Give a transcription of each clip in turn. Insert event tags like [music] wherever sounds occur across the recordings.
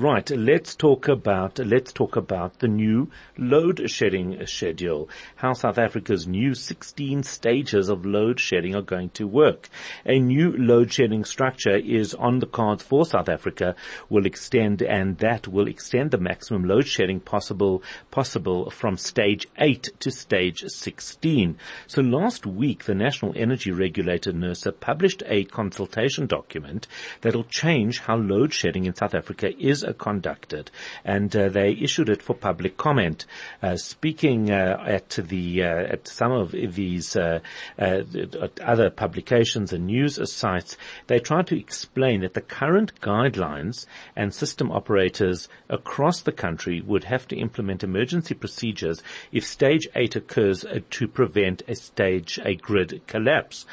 Right, let's talk about let's talk about the new load shedding schedule. How South Africa's new 16 stages of load shedding are going to work. A new load shedding structure is on the cards for South Africa. Will extend and that will extend the maximum load shedding possible possible from stage 8 to stage 16. So last week the National Energy Regulator NERSA published a consultation document that'll change how load shedding in South Africa is conducted, and uh, they issued it for public comment. Uh, speaking uh, at the at some of these other publications and news sites, they tried to explain that the current guidelines and system operators across the country would have to implement emergency procedures if stage eight occurs to prevent a stage a grid collapse.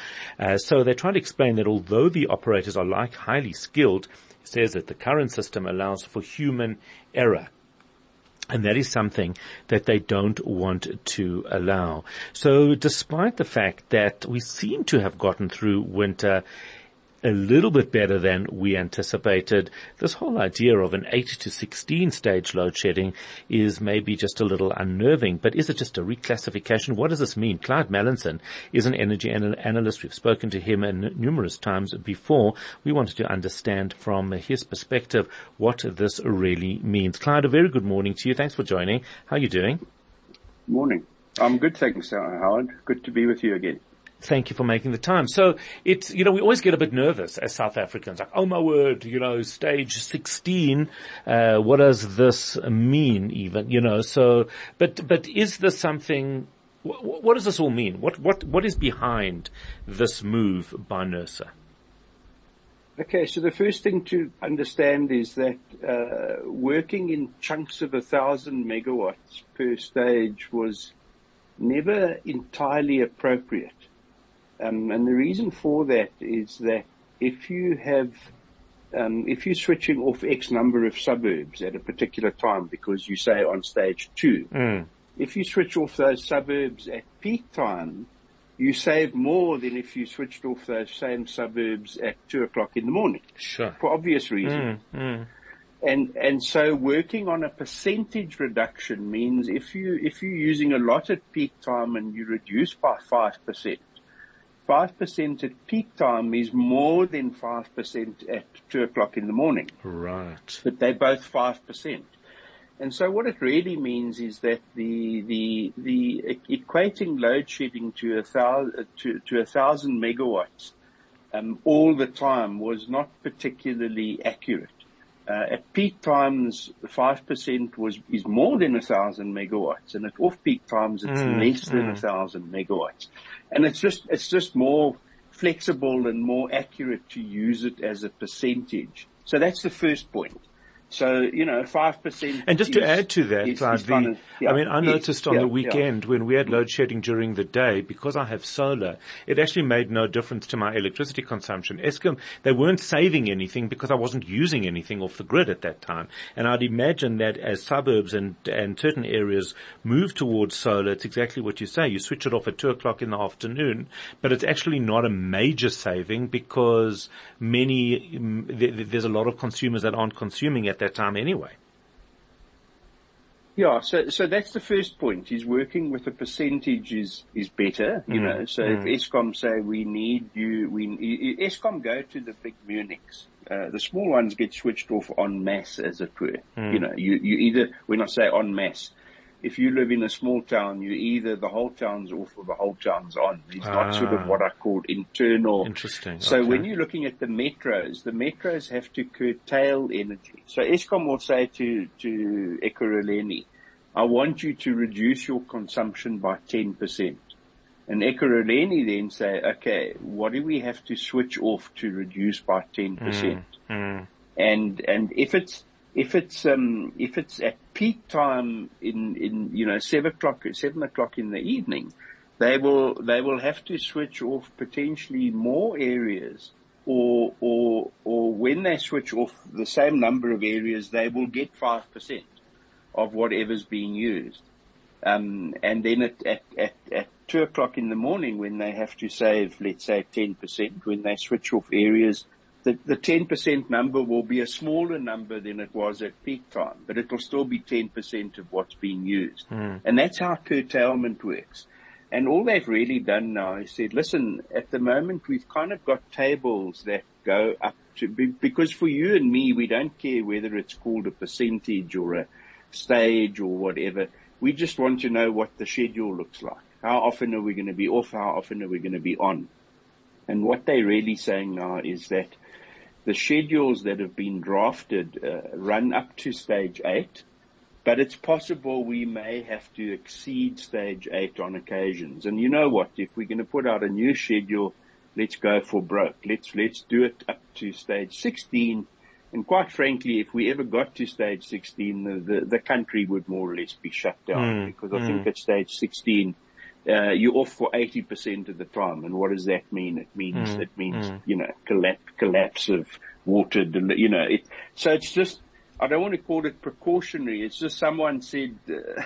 so they trying to explain that although the operators are like highly skilled, says that the current system allows for human error. And that is something that they don't want to allow. So despite the fact that we seem to have gotten through winter a little bit better than we anticipated. This whole idea of an 8 to 16 stage load shedding is maybe just a little unnerving, but is it just a reclassification? What does this mean? Clyde Mallinson is an energy anal- analyst. We've spoken to him numerous times before. We wanted to understand from his perspective what this really means. Clyde, a very good morning to you. Thanks for joining. How are you doing? Morning. I'm good, thanks, Howard. Good to be with you again. Thank you for making the time. So it's, you know, we always get a bit nervous as South Africans, like, oh my word, you know, stage 16, uh, what does this mean even, you know, so, but, but is this something, wh- what does this all mean? What, what, what is behind this move by NERSA? Okay, so the first thing to understand is that uh, working in chunks of a thousand megawatts per stage was never entirely appropriate. Um, and the reason for that is that if you have, um, if you're switching off X number of suburbs at a particular time because you say on stage two, mm. if you switch off those suburbs at peak time, you save more than if you switched off those same suburbs at two o'clock in the morning. Sure. For obvious reasons. Mm, mm. And, and so working on a percentage reduction means if you, if you're using a lot at peak time and you reduce by 5%, 5% at peak time is more than 5% at 2 o'clock in the morning. Right. But they're both 5%. And so what it really means is that the, the, the equating load shedding to a thousand, to, to a thousand megawatts, um, all the time was not particularly accurate. Uh, at peak times, 5% was, is more than a thousand megawatts and at off-peak times it's mm, less than a mm. thousand megawatts. And it's just, it's just more flexible and more accurate to use it as a percentage. So that's the first point. So, you know, 5%. And just is, to add to that, is, is the, yeah, I mean, I noticed on yeah, the weekend yeah. when we had load shedding during the day, because I have solar, it actually made no difference to my electricity consumption. Eskom, they weren't saving anything because I wasn't using anything off the grid at that time. And I'd imagine that as suburbs and, and certain areas move towards solar, it's exactly what you say. You switch it off at two o'clock in the afternoon, but it's actually not a major saving because many, there's a lot of consumers that aren't consuming at that time anyway. Yeah, so so that's the first point. Is working with a percentage is is better, you mm. know. So mm. if Eskom say we need you, we Eskom go to the big Munichs. Uh, the small ones get switched off en masse, as it were. Mm. You know, you you either when I say en masse, if you live in a small town, you either the whole town's off or the whole town's on. It's ah. not sort of what I call internal. Interesting. So okay. when you're looking at the metros, the metros have to curtail energy. So Eskom will say to, to Ekurhuleni, I want you to reduce your consumption by 10%. And Ekurhuleni then say, okay, what do we have to switch off to reduce by 10%? Mm, mm. And, and if it's, if it's um, if it's at peak time in in you know seven o'clock seven o'clock in the evening, they will they will have to switch off potentially more areas, or or or when they switch off the same number of areas, they will get five percent of whatever's being used, um, and then at at at, at two o'clock in the morning when they have to save, let's say 10%, when they switch off areas, the, the 10% number will be a smaller number than it was at peak time, but it will still be 10% of what's being used. Mm. And that's how curtailment works. And all they've really done now is said, listen, at the moment we've kind of got tables that go up to, because for you and me, we don't care whether it's called a percentage or a stage or whatever. We just want to know what the schedule looks like. How often are we going to be off? How often are we going to be on? And what they're really saying now is that the schedules that have been drafted uh, run up to stage eight, but it's possible we may have to exceed stage eight on occasions. And you know what? If we're going to put out a new schedule, let's go for broke. Let's, let's do it up to stage 16. And quite frankly, if we ever got to stage 16, the, the, the country would more or less be shut down Mm, because I think at stage 16, uh, you're off for 80% of the time. And what does that mean? It means, it means, you know, collapse, collapse of water, you know, it, so it's just, I don't want to call it precautionary. It's just someone said, uh,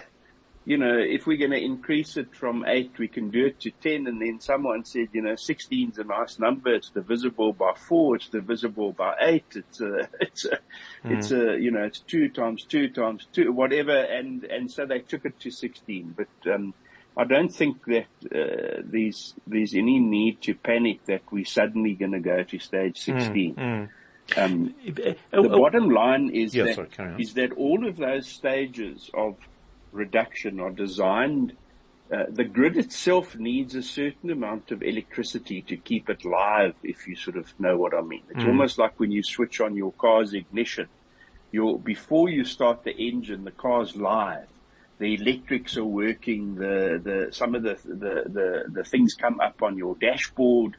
you know, if we're going to increase it from eight, we can do it to 10. And then someone said, you know, 16 is a nice number. It's divisible by four. It's divisible by eight. It's a, [laughs] it's a, it's a, you know, it's two times two times two, whatever. And, and so they took it to 16. But, um, I don't think that, uh, there's, there's any need to panic that we're suddenly going to go to stage 16. Um, Uh, the uh, bottom line is Yeah, that sorry, is that all of those stages of reduction are designed. Uh, the grid itself needs a certain amount of electricity to keep it live. If you sort of know what I mean, Hmm. it's almost like when you switch on your car's ignition. Your before you start the engine, the car's live. The electrics are working. The the some of the the the, the things come up on your dashboard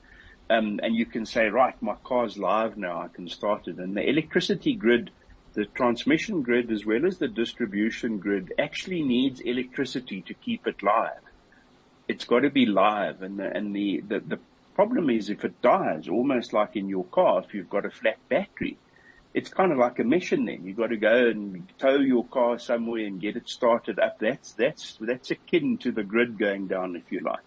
um, and you can say, right, my car's live now, I can start it. And the electricity grid, the transmission grid as well as the distribution grid actually needs electricity to keep it live. It's got to be live and the, and the, the, the problem is if it dies, almost like in your car, if you've got a flat battery, it's kind of like a mission then. You've got to go and tow your car somewhere and get it started up. That's, that's, that's akin to the grid going down, if you like.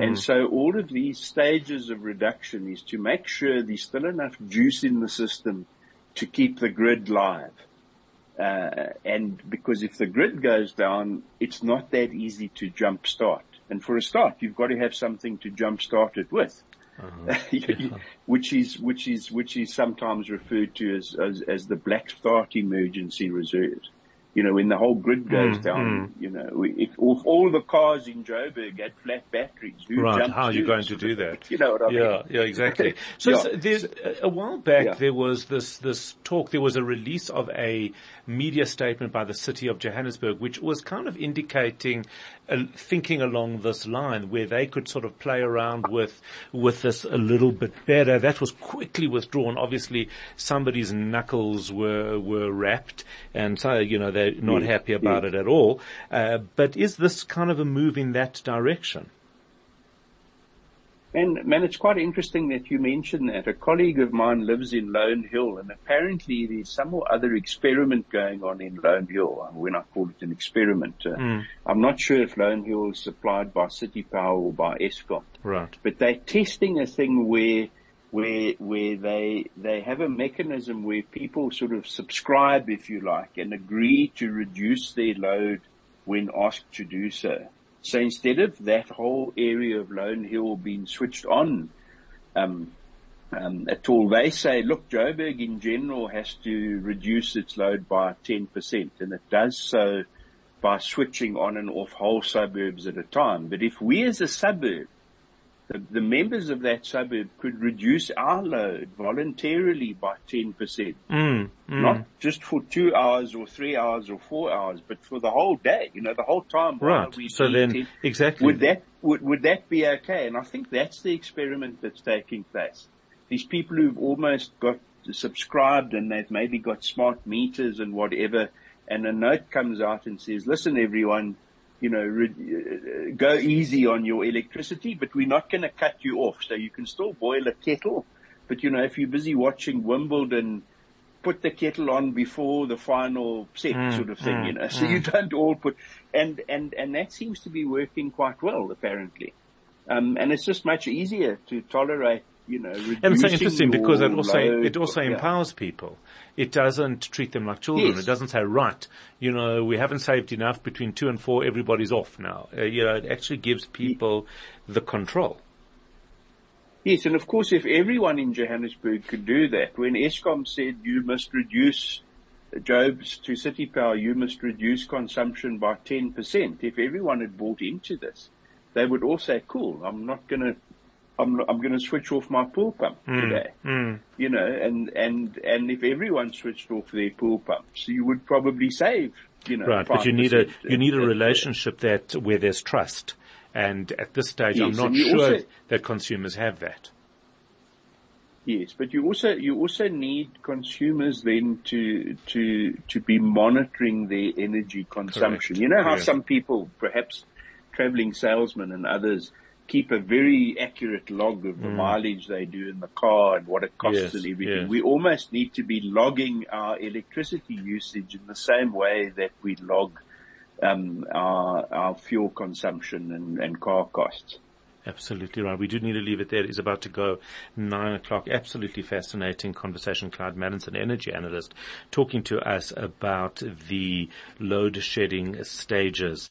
And so all of these stages of reduction is to make sure there's still enough juice in the system to keep the grid live. Uh, and because if the grid goes down, it's not that easy to jumpstart. And for a start, you've got to have something to jumpstart it with. Uh-huh. [laughs] which is which is which is sometimes referred to as as, as the black start emergency reserves. You know, when the whole grid goes mm-hmm. down, you know, if, if all the cars in Joburg had flat batteries, Right, how are you going to do that? [laughs] You know what I mean? Yeah, yeah, exactly. [laughs] So, Yeah. so there's a while back Yeah. there was this this talk. There was a release of a media statement by the city of Johannesburg, which was kind of indicating thinking along this line, where they could sort of play around with with this a little bit better. That was quickly withdrawn. Obviously, somebody's knuckles were were rapped, and so you know they're not happy about it at all. Uh, but is this kind of a move in that direction? And man, it's quite interesting that you mentioned that. A colleague of mine lives in Lone Hill and apparently there's some or other experiment going on in Lone Hill. When I call it an experiment, uh, I'm not sure if Lone Hill is supplied by City Power or by Eskom. Right. but they're testing a thing where where where they they have a mechanism where people sort of subscribe, if you like, and agree to reduce their load when asked to do so. So instead of that whole area of Lone Hill being switched on um, um, at all, they say, look, Joburg in general has to reduce its load by 10%, and it does so by switching on and off whole suburbs at a time. But if we as a suburb the, the members of that suburb could reduce our load voluntarily by 10%. Mm, Not just for two hours or three hours or four hours, but for the whole day, you know, the whole time. while Right. we So then, 10 exactly. would that, would, would that be okay? And I think that's the experiment that's taking place. These people who've almost got subscribed and they've maybe got smart meters and whatever, and a note comes out and says, listen everyone, you know, re- uh, go easy on your electricity, but we're not going to cut you off. So you can still boil a kettle, but you know, if you're busy watching Wimbledon put the kettle on before the final set Mm, sort of thing, you know, so you don't all put, and, and, and that seems to be working quite well, apparently. Um, and it's just much easier to tolerate, you know, And it's so interesting because it also, load. it also Yeah. empowers people. It doesn't treat them like children. Yes. It doesn't say, right, you know, we haven't saved enough between two and four, everybody's off now. Uh, you know, it actually gives people the control. Yes, and of course, if everyone in Johannesburg could do that, when Eskom said you must reduce Jobs to City Power, you must reduce consumption by 10%. If everyone had bought into this, they would all say, cool, I'm not gonna, I'm, I'm gonna switch off my pool pump mm, today. Mm. You know, and, and, and if everyone switched off their pool pumps, you would probably save, you know, Right, but you need a you need a relationship that where there's trust, and at this stage, I'm not sure also- that consumers have that. Yes, but you also you also need consumers then to to to be monitoring their energy consumption. Correct. You know how Yeah. some people, perhaps traveling salesmen and others, keep a very accurate log of the mileage they do in the car and what it costs Mm. Yes, and everything. yes. We almost need to be logging our electricity usage in the same way that we log um, our our fuel consumption and, and car costs. Absolutely right. We do need to leave it there. It is about to go nine o'clock. Absolutely fascinating conversation. Clyde Mallinson, energy analyst, talking to us about the load shedding stages.